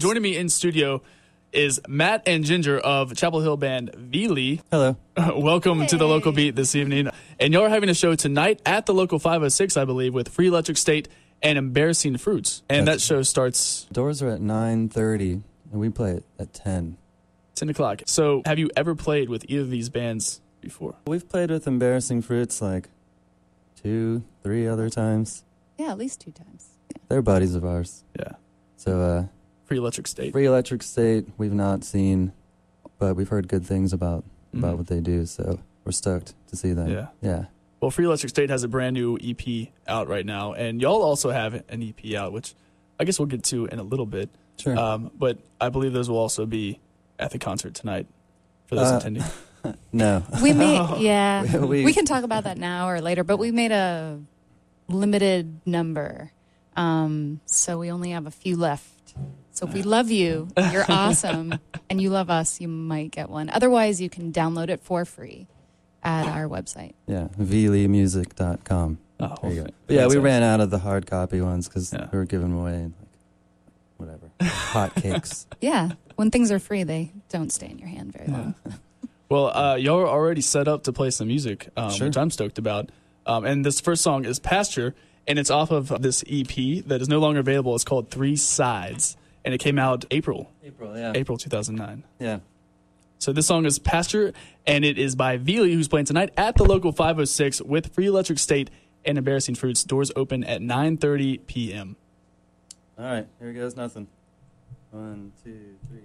Joining me in studio is Matt and Ginger of Chapel Hill band Veelee. Hello. Welcome to the local beat this evening. And y'all are having a show tonight at the local 506, I believe, with Free Electric State and Embarrassing Fruits. And That's- that show starts Doors are at 9:30 and we play it at 10. 10 o'clock. So have you ever played with either of these bands before? We've played with Embarrassing Fruits like two, three other times. Yeah, at least two times. Yeah. They're buddies of ours. Yeah. So uh Free Electric State. Free Electric State we've not seen but we've heard good things about about Mhm. what they do, so we're stoked to see them. Yeah. Yeah. Well, Free Electric State has a brand new EP out right now, and y'all also have an EP out, which I guess we'll get to in a little bit. Sure. Um, but I believe those will also be at the concert tonight for those Uh, attending. no. We made, yeah. We- we, can talk about that now or later, but we made a limited number. Um, so we only have a few left. So if we love you, you're awesome, and you love us, you might get one. Otherwise, you can download it for free at our website. Yeah, vlemusic.com. Oh, There you go. But yeah, we sense. ran out of the hard copy ones because Yeah. we were giving them away like whatever. Hot cakes. Yeah. When things are free, they don't stay in your hand very long. Well, uh, y'all are already set up to play some music, um, Sure. which I'm stoked about. Um, and this first song is Pasture, and it's off of this EP that is no longer available. It's called Three Sides, and it came out April, April, yeah. April 2009. Yeah. So this song is Pasture, and it is by Veelee, who's playing tonight at the local 506 with Free Electric State and Embarrassing Fruits. Doors open at 9:30 p.m. All right, here goes nothing. One, two, three,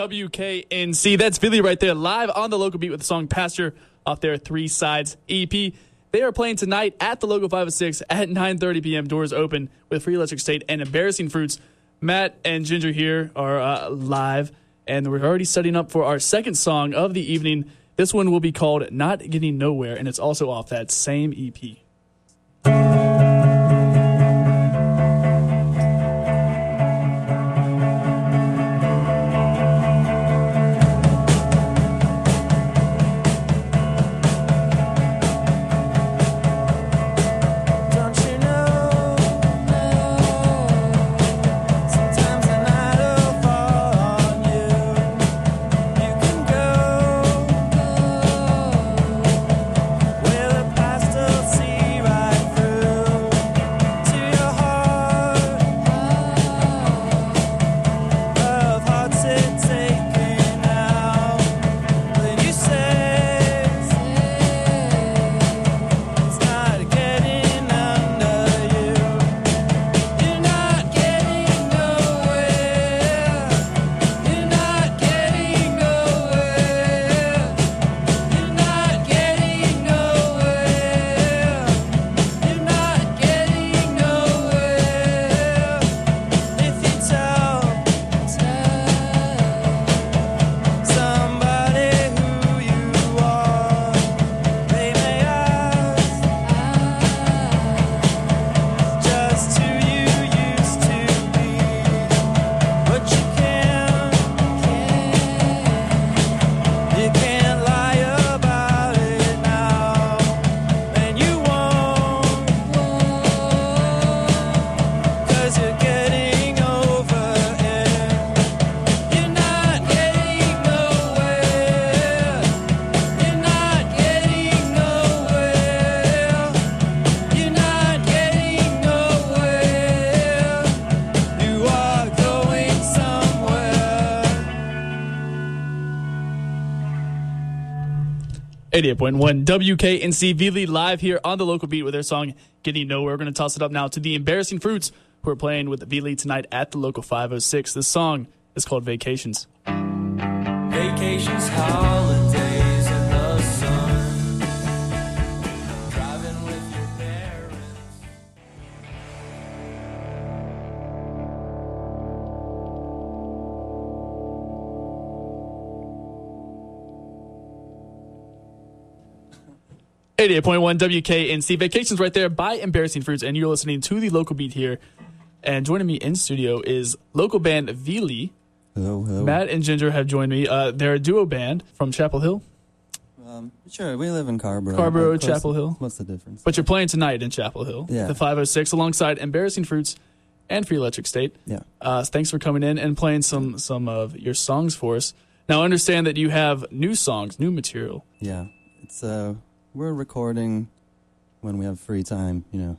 WKNC. That's Veelee right there, live on the local beat with the song Pasture off their Three Sides EP. They are playing tonight at the local 506 at 9:30 p.m. Doors open with Free Electric State and Embarrassing Fruits. Matt and Ginger here are uh, live, and we're already setting up for our second song of the evening. This one will be called "Not Getting Nowhere," and it's also off that same EP. 88.1 WKNC Veelee live here on the local beat with their song Getting Nowhere. We're going to toss it up now to the Embarrassing Fruits who are playing with Veelee tonight at the local 506. This song is called Vacations. Vacations, 88.1 WKNC Vacations right there by Embarrassing Fruits, and you're listening to the local beat here. And joining me in studio is local band Veelee. Hello, hello. Matt and Ginger have joined me. Uh, they're a duo band from Chapel Hill. Um, sure, we live in Carrboro. Carrboro, close, Chapel Hill. What's the difference? But you're playing tonight in Chapel Hill, yeah. the 506, alongside Embarrassing Fruits and Free Electric State. Yeah. Uh, thanks for coming in and playing some some of your songs for us. Now, I understand that you have new songs, new material. Yeah, it's uh, we're recording when we have free time, you know,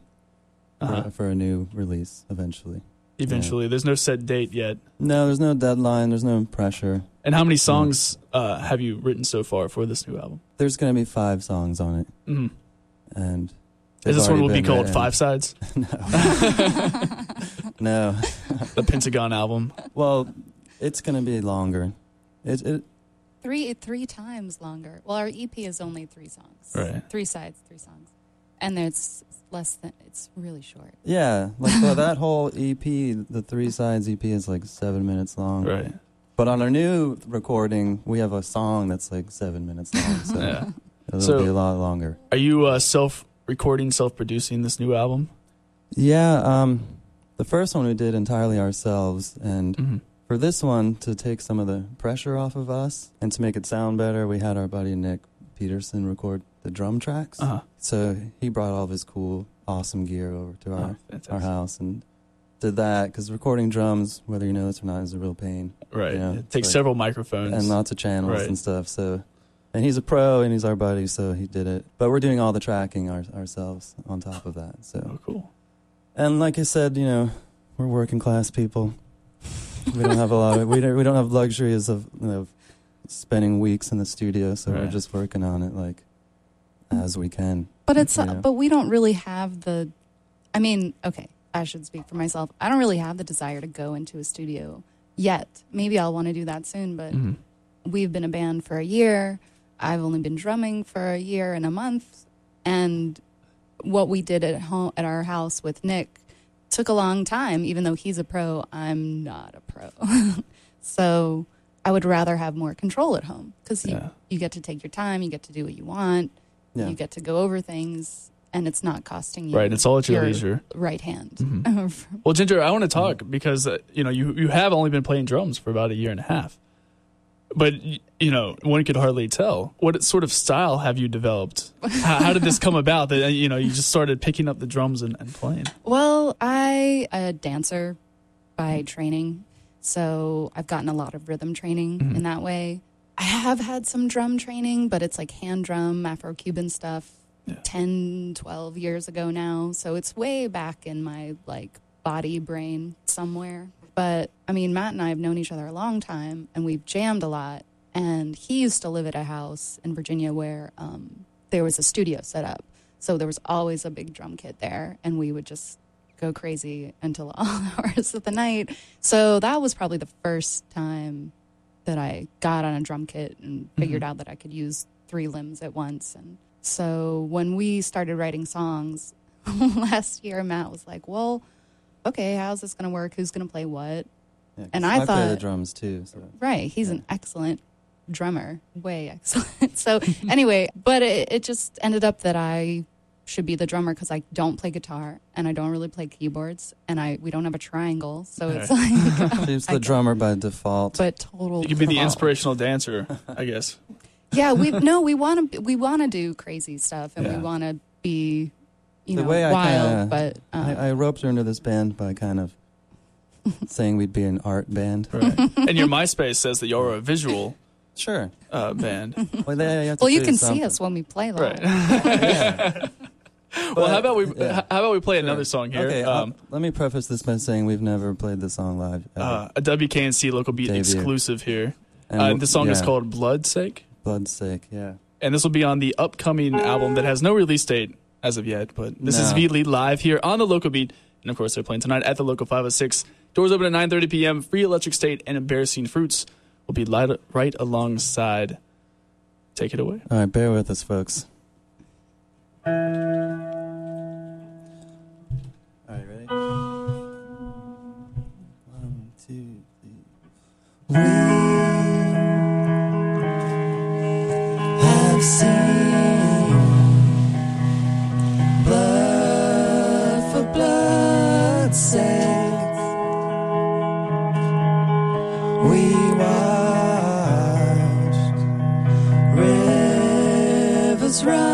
for, Uh-huh. for a new release eventually. Eventually, there's no set date yet. No, there's no deadline. There's no pressure. And how many songs uh, have you written so far for this new album? There's gonna be five songs on it, hmm and Is this one will be called. Five Sides, No, the Pentagon album? well, it's gonna be longer. It, it Three three times longer. Well, our EP is only three songs. Right. Three sides, three songs, and there's less than. It's really short. yeah, like well, that whole EP, the three sides EP is like seven minutes long. Right. But on our new recording, we have a song that's like seven minutes long, so Yeah. it'll So- be a lot longer. Are you uh, self recording, self producing this new album? Yeah, um, the first one we did entirely ourselves, and hmm for this one to take some of the pressure off of us and to make it sound better, we had our buddy Nick Peterson record the drum tracks. Uh-huh. So he brought all of his cool, awesome gear over to Oh, our fantastic. our house and did that because recording drums, whether you know this or not, is a real pain Right. Yeah, it takes like- several microphones. and lots of channels Right. and stuff. So. And he's a pro and he's our buddy, so he did it. But we're doing all the tracking our, ourselves on top of that. So oh, cool. And like I said, you know, we're working class people. We don't have a lot of we don't we don't have luxuries of you know, spending weeks in the studio, so we're just working on it like as we can. But it's uh, Yeah. but we don't really have the. I mean, okay, I should speak for myself. I don't really have the desire to go into a studio yet. Maybe I'll want to do that soon, but Mhm. we've been a band for a year. I've only been drumming for a year and a month, and what we did at home at our house with Nick took a long time. Even though he's a pro, I'm not a pro, so I would rather have more control at home because you Yeah. you get to take your time, you get to do what you want, Yeah. you get to go over things, and it's not costing you Right. It's all at your your leisure. right hand. Mhm. Well, Ginger, I want to talk because uh, you know you you have only been playing drums for about a year and a half, but you know one could hardly tell. What sort of style have you developed? how, how did this come about? That uh, you know you just started picking up the drums and, and playing. Well, I a dancer by training, so I've gotten a lot of rhythm training Mhm. in that way. I have had some drum training, but it's like hand drum, Afro Cuban stuff. Yeah. 10, 12 years ago now. So it's way back in my like body brain somewhere. But I mean, Matt and I have known each other a long time and we've jammed a lot. And he used to live at a house in Virginia where um, there was a studio set up. So there was always a big drum kit there. And we would just go crazy until all hours of the night. So that was probably the first time that I got on a drum kit and figured out that I could use three limbs at once. And so when we started writing songs last year, Matt was like, "Well, okay, how's this going to work? Who's going to play what?" Yeah, 'cause And I I play the thought- drums too. So Right, he's Yeah. an excellent drummer, way excellent. so anyway, but it, it just ended up that I should be the drummer because I don't play guitar and I don't really play keyboards and I we don't have a triangle, so it's like um, she's I the get- drummer by default. but total. You could be the inspirational dancer, I guess. Yeah, we no, we want to we want to do crazy stuff and Yeah. we want to be, you The know, way I wild. kinda- but um, I, I roped her into this band by kind of saying we'd be an art band. Right. and your MySpace says that you're a visual Sure. uh, band. Well, they, have to well, you do can see us when we play live. Right. Yeah. well, how about we Yeah. how about we play another song here? Okay, um, let me preface this by saying we've never played this song live. ever. uh, a WKNC local beat Debut. exclusive here. And Uh, the song is called Blood Sake. Blood Sake. Yeah. and this will be on the upcoming album that has no release date as of yet. But this is No. Veelee live here on the Local Beat, and of course they're playing tonight at the Local 506. Doors open at 9:30 p.m. Free Electric State and Embarrassing Fruits will be right alongside. Take it away. All right, bear with us, folks. All right, ready? One, two, three. We have seen watched rivers run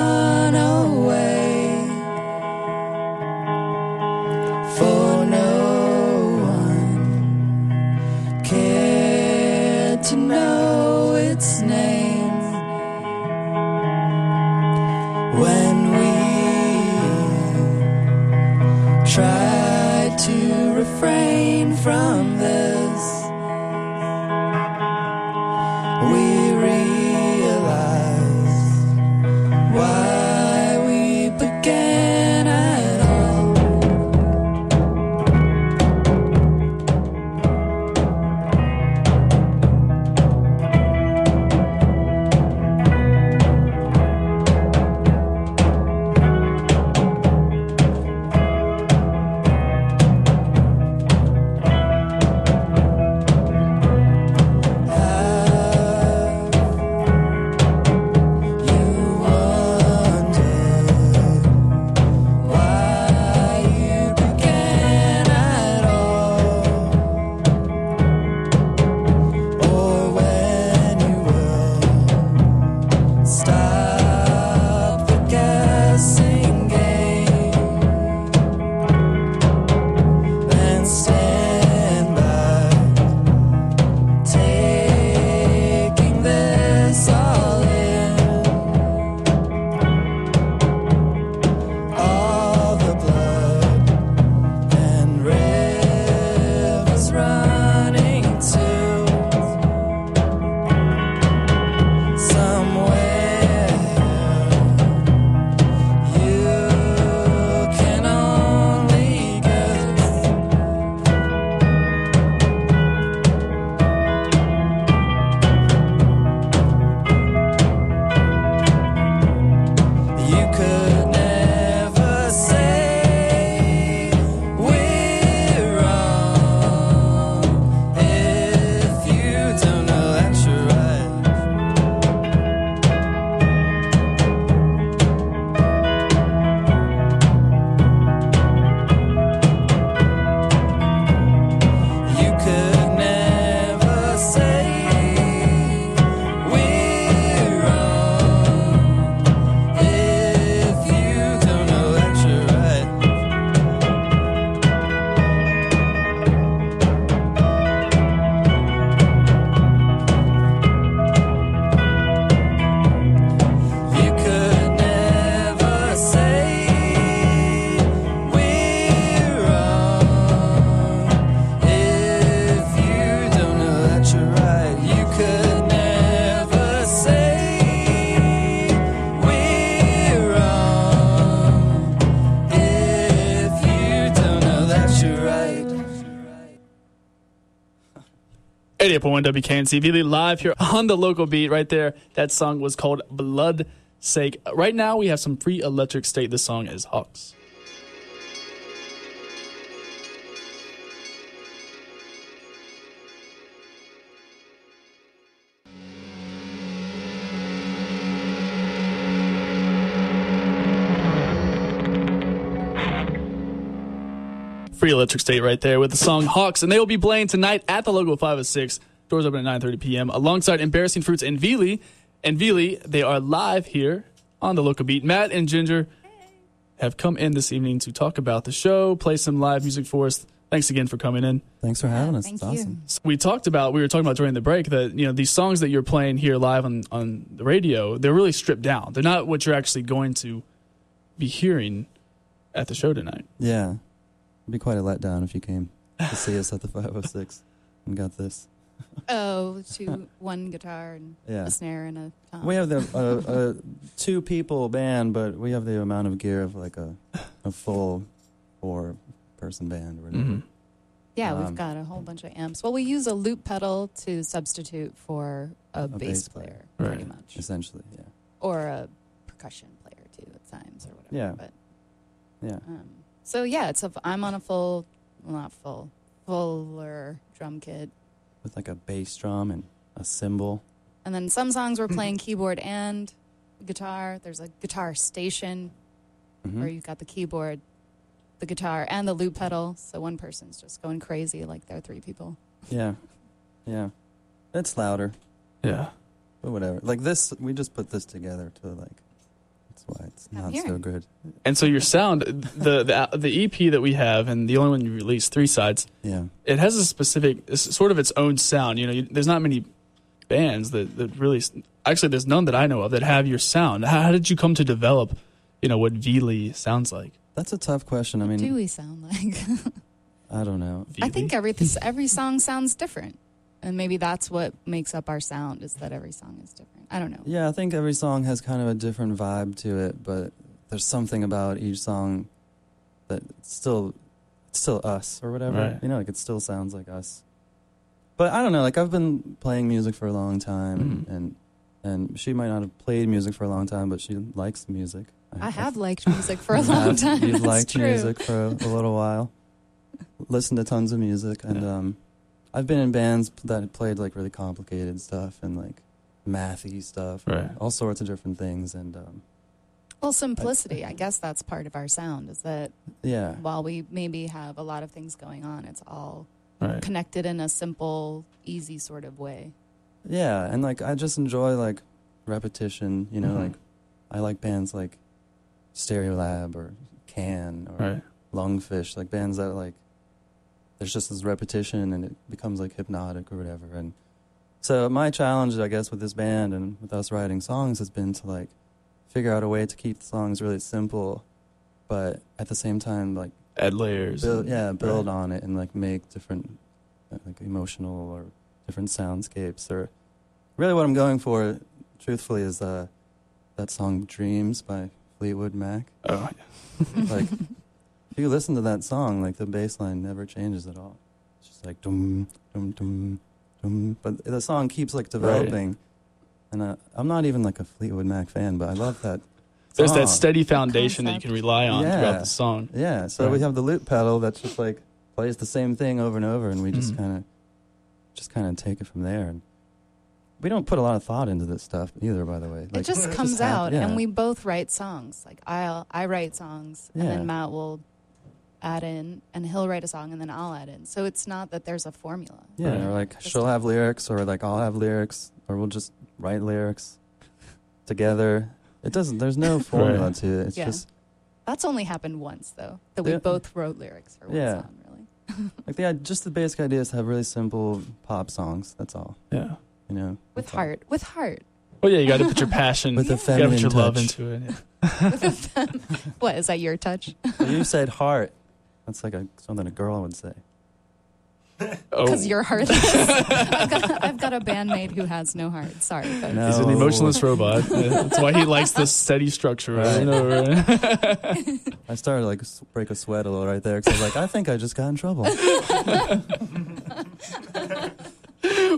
88.1 WKNC live here on the local beat right there. That song was called Blood Sake. Right now we have some free electric state. This song is Hawks. Free Electric State right there with the song Hawks, and they will be playing tonight at the local 506. Doors open at 9:30 p.m. alongside Embarrassing Fruits and Veelee. And Veelee, they are live here on the local beat. Matt and Ginger have come in this evening to talk about the show, play some live music for us. Thanks again for coming in. Thanks for having us. Thank it's you. awesome. So we talked about we were talking about during the break that you know these songs that you're playing here live on on the radio they're really stripped down they're not what you're actually going to be hearing at the show tonight Yeah. It'd be quite a letdown if you came to see us at the 506 and got this. Oh, two, one guitar and Yeah. a snare and a tom. We have the uh, a two people band, but we have the amount of gear of like a a full four person band or whatever. Mhm. yeah, um, we've got a whole bunch of amps. Well, we use a loop pedal to substitute for a, bass, bass player, player. pretty Right. much, Essentially, yeah, or a percussion player too at times or whatever. Yeah. But yeah. um, so yeah, it's a. I'm on a full, well, not full, fuller drum kit. With like a bass drum and a cymbal. And then some songs we're playing keyboard and guitar. There's a guitar station Mhm. where you've got the keyboard, the guitar, and the loop pedal. So one person's just going crazy like there are three people. Yeah, yeah. It's louder, Yeah. but whatever. Like this, we just put this together to like. That's why it's Have not so good. And so your sound, the, the uh, the EP that we have, and the only one you released, three sides, Yeah, it has a specific, it's sort of its own sound. You know, you, there's not many bands that, that really, actually, there's none that I know of that have your sound. How, how did you come to develop, you know, what Veelee sounds like? that's a tough question. I What do mean, we sound like? I don't know. I think every every song sounds different, and maybe that's what makes up our sound is that every song is different. I don't know. Yeah, I think every song has kind of a different vibe to it, but there's something about each song that it's still it's still us or whatever. Right. You know, like it still sounds like us. But I don't know, like I've been playing music for a long time Mhm. and and she might not have played music for a long time, but she likes music. I have liked music for a long have- time. You've That's liked true. music for a, a little while. Listened to tons of music, and Yeah. um, I've been in bands that played like really complicated stuff and like mathy stuff, Right. all sorts of different things, and um, Well, simplicity. I guess that's part of our sound. Is that yeah, while we maybe have a lot of things going on, it's all Right. connected in a simple, easy sort of way. yeah, and like I just enjoy like repetition. You know, Mhm. like I like bands like Stereolab or Can or Right. Lungfish, like bands that like there's just this repetition and it becomes like hypnotic or whatever. And so my challenge, I guess, with this band and with us writing songs has been to like figure out a way to keep the songs really simple, but at the same time like Add layers. build, yeah, build right. on it and like make different uh, like emotional or different soundscapes or really what I'm going for, truthfully, is uh that song "Dreams" by Fleetwood Mac Oh, yeah. like if you listen to that song like the bass line never changes at all it's just like dum dum dum dum but the song keeps like developing and uh, i'm not even like a fleetwood mac fan but i love that There's that steady foundation that you can rely on Yeah. throughout the song. yeah so we have the loop pedal that's just like plays the same thing over and over and we just Mhm. kind of just kind of take it from there and we don't put a lot of thought into this stuff either by the way it just comes hap- out, yeah. and we both write songs. Like I'll I write songs, and then Matt will add in, and he'll write a song, and then I'll add in. So it's not that there's a formula. Yeah, Right. or like Just- she'll have lyrics, or like I'll have lyrics, or we'll just write lyrics together. It doesn't. There's no formula Right. to it. It's Yeah. just That's only happened once, though, that we Yeah. both wrote lyrics for one Yeah. song. Really, like the just the basic idea is to have really simple pop songs. That's all. Yeah. You know, with That's all. heart, with heart. Well, yeah, you got to put your passion, With you a got to put feminine your love touch. into it. yeah. What is that? Your touch? You said heart. That's like a something a girl would say. Oh, Because you're heartless. I've, got, I've got a bandmate who has no heart. Sorry, folks. No. he's an Oh. emotionless robot. That's why he likes the steady structure. Over and over. I started to like s- break a sweat a little right there because I was like, I think I just got in trouble.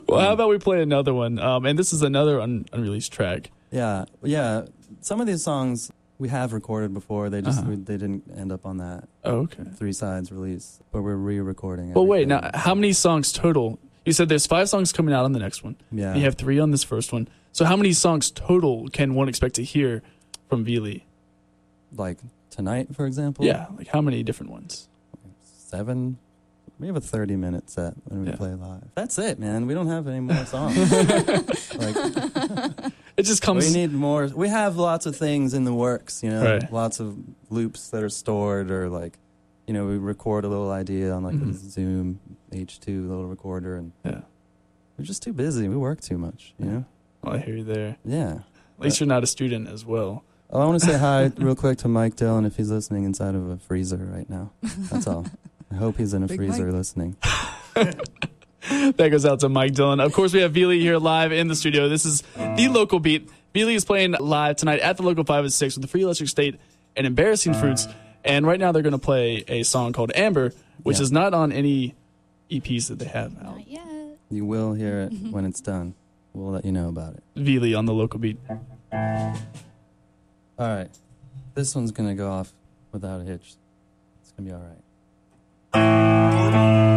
well, how about we play another one? Um, and this is another un- unreleased track. yeah, yeah. Some of these songs we have recorded before. They just Uh-huh. we, they didn't end up on that Oh, okay. three sides release, but we're re-recording. Well, wait. Now, how many songs total? You said there's five songs coming out on the next one. Yeah. You have three on this first one. So, how many songs total can one expect to hear from Veelee? like tonight, for example. Yeah, like how many different ones? seven. We have a thirty-minute set when we Yeah. play live. That's it, man. We don't have any more songs. like It just comes. we need more. We have lots of things in the works. You know, Right. lots of loops that are stored, or like, you know, we record a little idea on like Mhm. a Zoom H2 little recorder, and yeah. we're just too busy. We work too much. You know. Well, I hear you there. Yeah. At least you're not a student as well. Oh, I want to say hi real quick to Mike Dillon if he's listening inside of a freezer right now. That's all. I hope he's in a Big freezer Mike. listening. That goes out to Mike Dillon. Of course, we have Veelee here live in the studio. This is the local beat. Veelee is playing live tonight at the local 5 and 6 with the Free Electric State and Embarrassing Fruits. And right now they're going to play a song called Amber, which Yeah. is not on any EPs that they have out. Not yet. You will hear it when it's done. We'll let you know about it. Veelee on the local beat. All right. This one's going to go off without a hitch. It's going to be all right.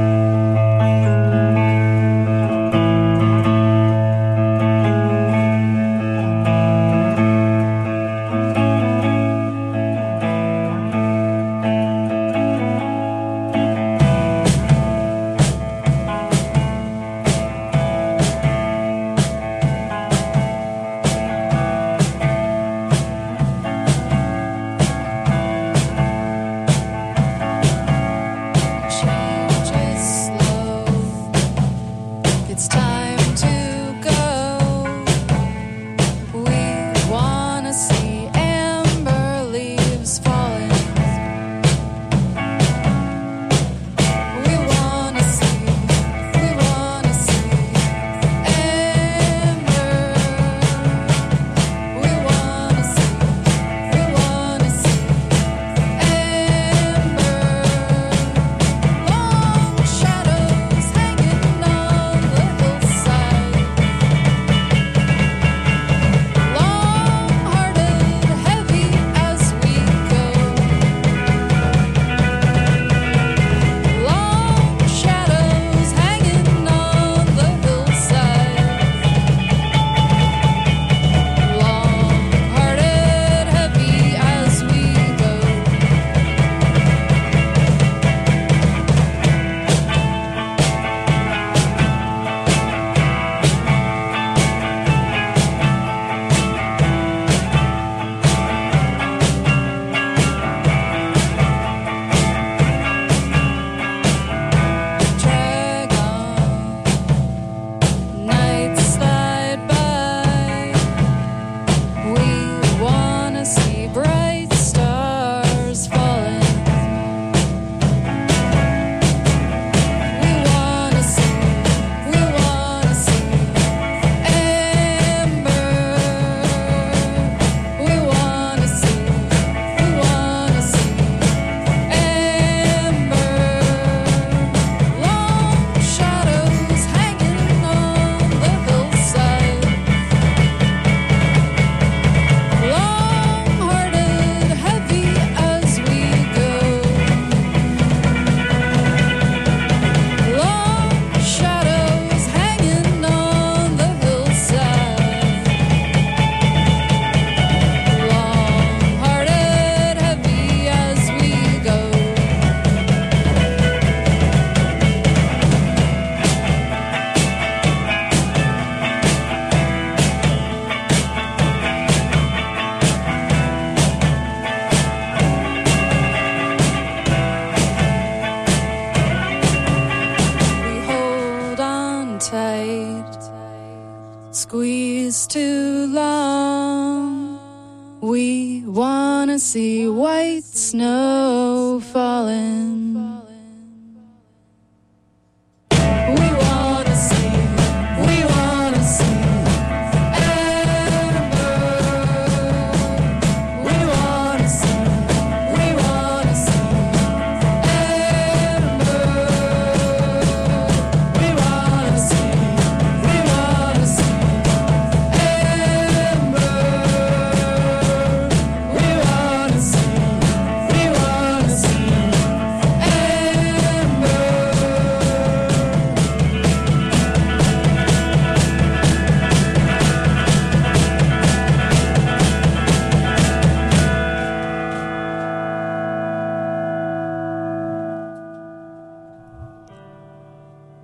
Snow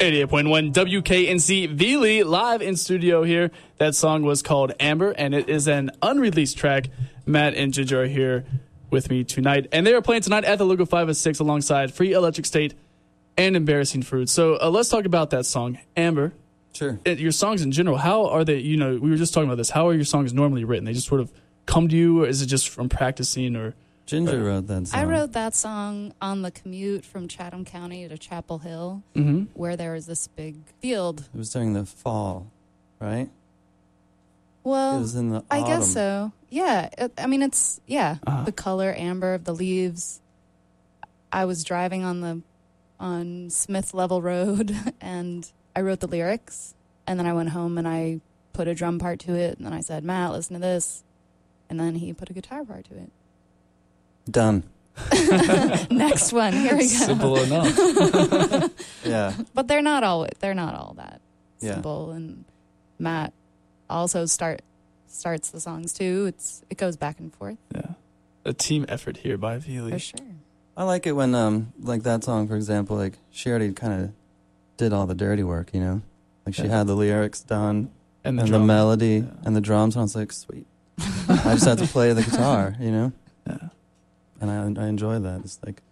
98.1 WKNC Veelee live in studio here. That song was called Amber, and it is an unreleased track. Matt and Ginger are here with me tonight, and they are playing tonight at the Logo 6 alongside Free Electric State and Embarrassing Fruit. So uh, let's talk about that song, Amber. Sure. And your songs in general, how are they? You know, we were just talking about this. How are your songs normally written? They just sort of come to you, or is it just from practicing, or? Ginger wrote that song. I wrote that song on the commute from Chatham County to Chapel Hill, hmm where there was this big field. It was during the fall, right? it Well, was in the I guess so. Yeah. It, I mean, it's, yeah, Uh-huh. the color amber of the leaves. I was driving on the, on Smith Level Road and I wrote the lyrics. And then I went home and I put a drum part to it. And then I said, Matt, listen to this. And then he put a guitar part to it. Done. Next one. Here we go. Simple enough. Yeah. But they're not all, they're not all that Yeah. simple. And Matt also start, starts the songs too. It's, it goes back and forth yeah. A team effort here by for sure. I like it when, um, like that song, for example, like she already kind of did all the dirty work, you know? Like she Yeah. had the lyrics done And the, and the melody Yeah. and the drums, and I was like, sweet. I just had to play the guitar, you know? Yeah. And I, I enjoy that. It's like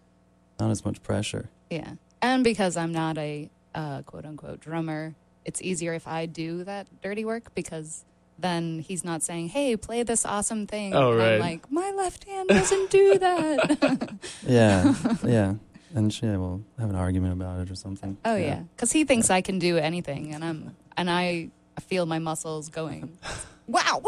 not as much pressure. Yeah. And because I'm not a uh, quote unquote drummer, it's easier if I do that dirty work because then he's not saying, hey, play this awesome thing. Oh, And right. I'm like, my left hand doesn't do that. Yeah, yeah. And she will have an argument about it or something. oh, yeah. Because he thinks I can do anything. And, I'm, and I feel my muscles going, wow.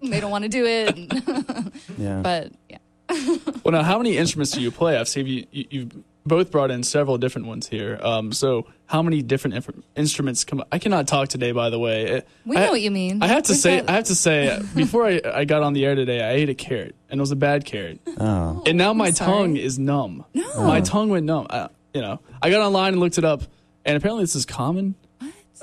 They don't want to do it. Yeah. but yeah. Well, now, how many instruments do you play? I've seen you, you, you've both brought in several different ones here. Um, so, how many different inf- instruments come? I cannot talk today, by the way. We I- know what you mean. I have to We've say, got- I have to say, before I, I got on the air today, I ate a carrot, and it was a bad carrot, oh. and now my sorry. tongue is numb. No. My tongue went numb. I, you know, I got online and looked it up, and apparently this is common.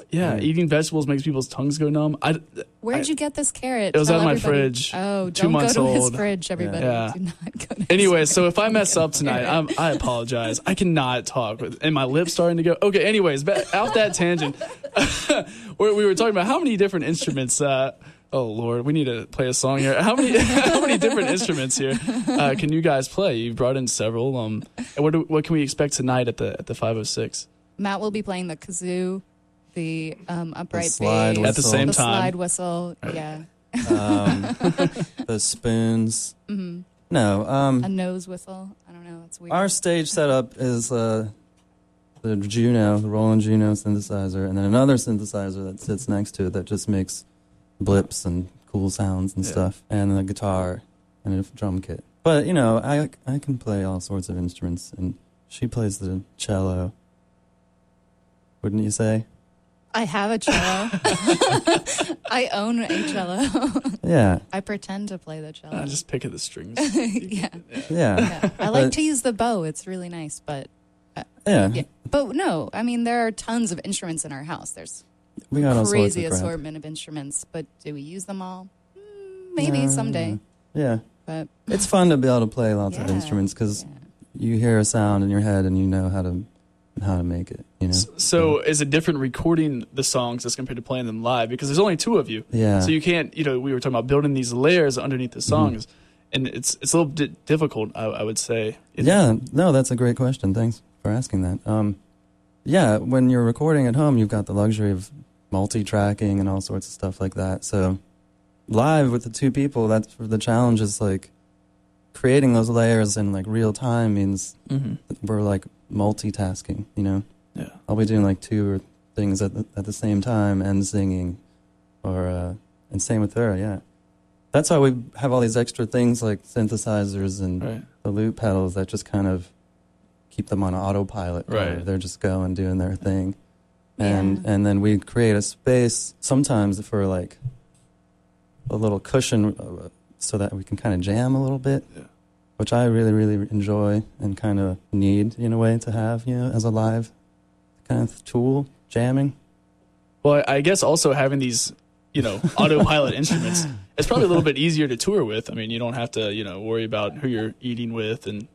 Yeah, Right. eating vegetables makes people's tongues go numb. I, Where'd I- you get this carrot? It was Tell out of my everybody. fridge, Oh, two don't months go to his old. fridge, everybody. Yeah. Do not go to his Anyway, fridge. so if I mess up tonight, I'm, I apologize. I cannot talk, with, and my lips starting to go. Okay, anyways, ba- out that tangent, where we were talking about how many different instruments. Uh, oh Lord, we need to play a song here. How many how many different instruments here uh, can you guys play? You brought in several. Um, and what do, what can we expect tonight at the at the 506? Matt will be playing the kazoo, the um, upright slide bass, At the same the time. slide whistle. Yeah, Um, the spoons. hmm No. Um, a nose whistle. I don't know. It's weird. Our stage setup is uh, the Juno, the Roland Juno synthesizer, and then another synthesizer that sits next to it that just makes blips and cool sounds and Yeah. stuff, and a guitar and a drum kit. But you know, I I can play all sorts of instruments, and she plays the cello. Wouldn't you say? I have a cello. I own a cello. Yeah, I pretend to play the cello. Uh, just pick at the strings. yeah, yeah, yeah. I like But- to use the bow. It's really nice, but yeah. yeah. But no, I mean there are tons of instruments in our house. There's We got all sorts crazy of assortment of instruments, but do we use them all? Mm, maybe No. someday. Yeah, But it's fun to be able to play lots of instruments because yeah. you hear a sound in your head and you know how to how to make it. You know. So, is it different recording the songs as compared to playing them live? Because there's only two of you. Yeah. So you can't, you know, we were talking about building these layers underneath the songs, and it's it's a little bit difficult, I, I would say. Yeah, no, that's a great question. Thanks for asking that. Um, yeah, when you're recording at home, you've got the luxury of multi-tracking and all sorts of stuff like that. So live with the two people, that's the challenge is like creating those layers in like real time means Mhm. we're like multitasking. You know, Yeah. I'll be doing like two or things at the, at the same time and singing, or uh, and same with her. Yeah, that's why we have all these extra things like synthesizers and Right. the loop pedals that just kind of keep them on autopilot. where Right. They're just going doing their thing. And Yeah. and then we create a space sometimes for like a little cushion uh, so that we can kind of jam a little bit. Yeah. Which I really really enjoy and kind of need in a way to have, you know, as a live kind of tool jamming. Well, I guess also having these, you know, autopilot instruments, it's probably a little bit easier to tour with. I mean, you don't have to, you know, worry about who you're eating with and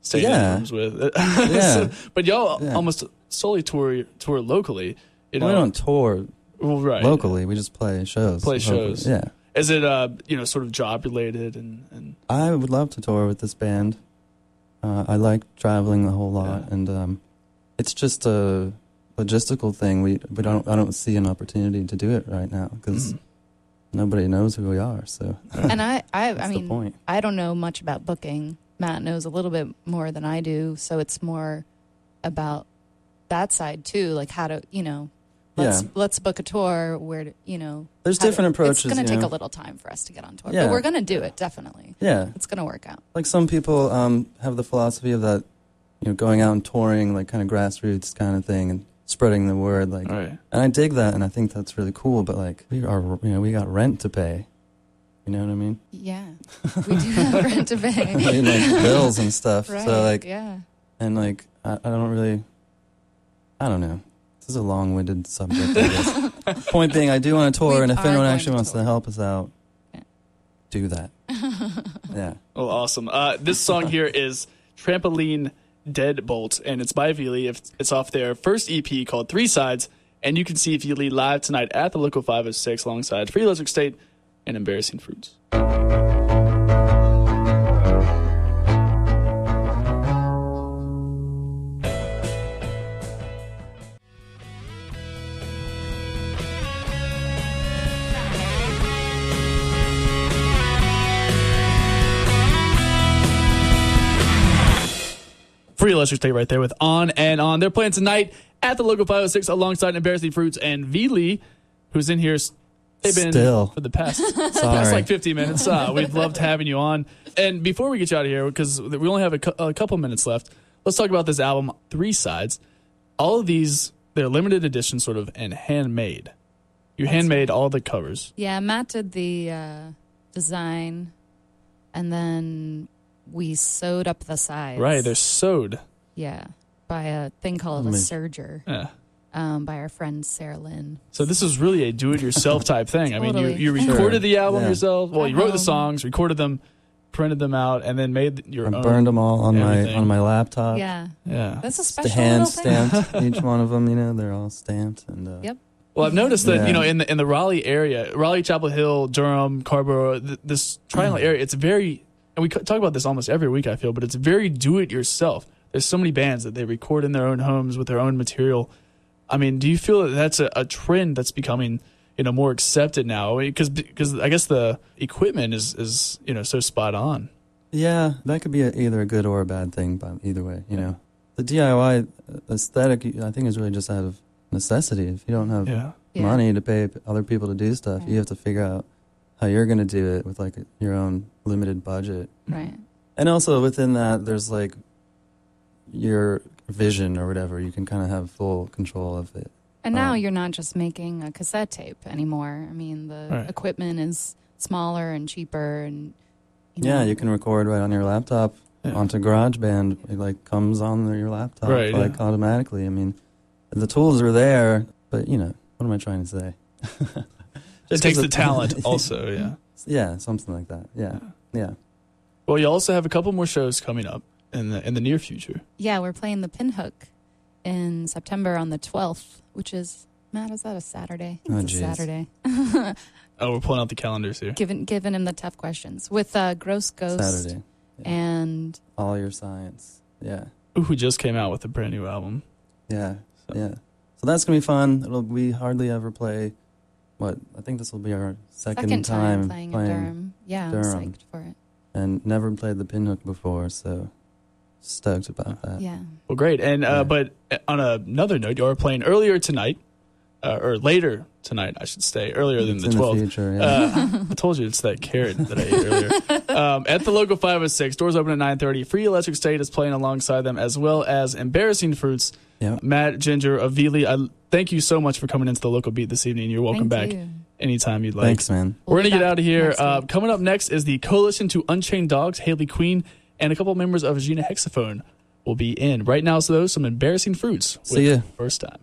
staying Yeah. in rooms with. Yeah. So- but y'all Yeah. almost solely tour tour locally. You know, we don't tour well, right. locally, we just play shows. Play locally. shows. Yeah. Is it, uh, you know, sort of job related and, and I would love to tour with this band. Uh, I like traveling a whole lot, Yeah. and um, it's just a logistical thing. We we don't I don't see an opportunity to do it right now because Mhm. nobody knows who we are. So and I, I, I mean, point. I don't know much about booking. Matt knows a little bit more than I do, so it's more about that side too, like how to, you know, let's Yeah. let's book a tour. Where to, you know, There's how to- different approaches. It's going to take know. a little time for us to get on tour, Yeah. but we're going to do it definitely. Yeah, It's going to work out. like some people um, have the philosophy of that, you know, going out and touring, like kind of grassroots kind of thing, and spreading the word. Like, All right. and I dig that, and I think that's really cool. But like, we are, you know, we got rent to pay. You know what I mean? Yeah, we do have rent to pay. I mean, like bills and stuff. right? So like, yeah. and like, I, I don't really, I don't know. This is a long-winded subject. I guess. Point being, I do want a tour, We and if are anyone going actually to wants tour. to help us out, do that. yeah. Oh, awesome. Uh, this song here is Trampoline Deadbolt, and it's by Veelee. It's it's off their first EP called Three Sides, and you can see Veelee live tonight at the Local 506 alongside Free Electric State and Embarrassing Fruits. Free Electric State right there with On and On. They're playing tonight at the Local 506 alongside Embarrassing Fruits and Veelee, who's in here. They've been Still. for the past past like 15 minutes. Uh, we've loved having you on. And before we get you out of here, because we only have a, cou- a couple minutes left, let's talk about this album, Three Sides. All of these, they're limited edition, sort of, and handmade. You handmade all the covers. Yeah, Matt did the uh, design, and then we sewed up the sides. Right, they're sewed. yeah by a thing called a serger, Yeah. um, by our friend Sarah Lynn. So this is really a do-it-yourself type thing. I mean, you, you recorded the album Yeah. yourself. Well, you wrote the Uh-huh. songs, recorded them, printed them out, and then made your I own. burned them all on everything. my on my laptop. yeah, Yeah. that's a The special hand little thing. stamped, each one of them. You know, they're all stamped, and uh, Yep. Well, I've noticed that Yeah. you know in the in the Raleigh area, Raleigh, Chapel Hill, Durham, Carrboro, th- this triangle area, it's very, and we talk about this almost every week. I feel, but it's very do-it-yourself. There's so many bands that they record in their own homes with their own material. I mean, do you feel that that's a, a trend that's becoming you know more accepted now? Because because I guess the equipment is is you know so spot on. Yeah, that could be a, either a good or a bad thing, but either way, you know. The DIY aesthetic, I think, is really just out of necessity. If you don't have Yeah. Yeah. money to pay other people to do stuff, Right. you have to figure out how you're going to do it with like your own limited budget. Right. And also within that, there's like your vision or whatever. You can kind of have full control of it. And now Um, you're not just making a cassette tape anymore. I mean, the Right. equipment is smaller and cheaper, and you know, Yeah, you can record right on your laptop Yeah. onto GarageBand. It like comes on your laptop Right, like yeah. automatically. I mean, the tools are there, but you know, what am I trying to say? It takes the talent also. Yeah. Yeah, something like that. Yeah, yeah. Well, you also have a couple more shows coming up in the in the near future. Yeah, we're playing the Pinhook in September on the 12th, which is Matt. Is that a Saturday? Oh, It's a geez. Saturday. Oh, we're pulling out the calendars here. Giving giving him the tough questions with uh, Gross Ghost Saturday. Yeah. and All your science. Yeah, who just came out with a brand new album. yeah, So- yeah. So that's gonna be fun. It'll we hardly ever play. What I think this will be our second, second time, time playing, in Durham. Yeah, I'm psyched for it. and never played the pinhook before, so stoked about that. Yeah. Well, great. And uh, Yeah. but on another note, you are playing earlier tonight, uh, or later tonight, I should say, earlier than It's the twelfth. the future. Yeah. Uh, I told you it's that carrot that I ate earlier. Um, at the local 506, doors open at 9:30. Free Electric State is playing alongside them, as well as Embarrassing Fruits. yeah. Matt Ginger Avili. I thank you so much for coming into the local beat this evening. You're welcome Thank back you. anytime you'd like. Thanks, man. We're We'll going to get out of here. Uh, coming up next is the Coalition to Unchained Dogs, Haley Queen, and a couple members of Gina Hexaphone will be in. Right now, so those some embarrassing fruits. See ya. First time.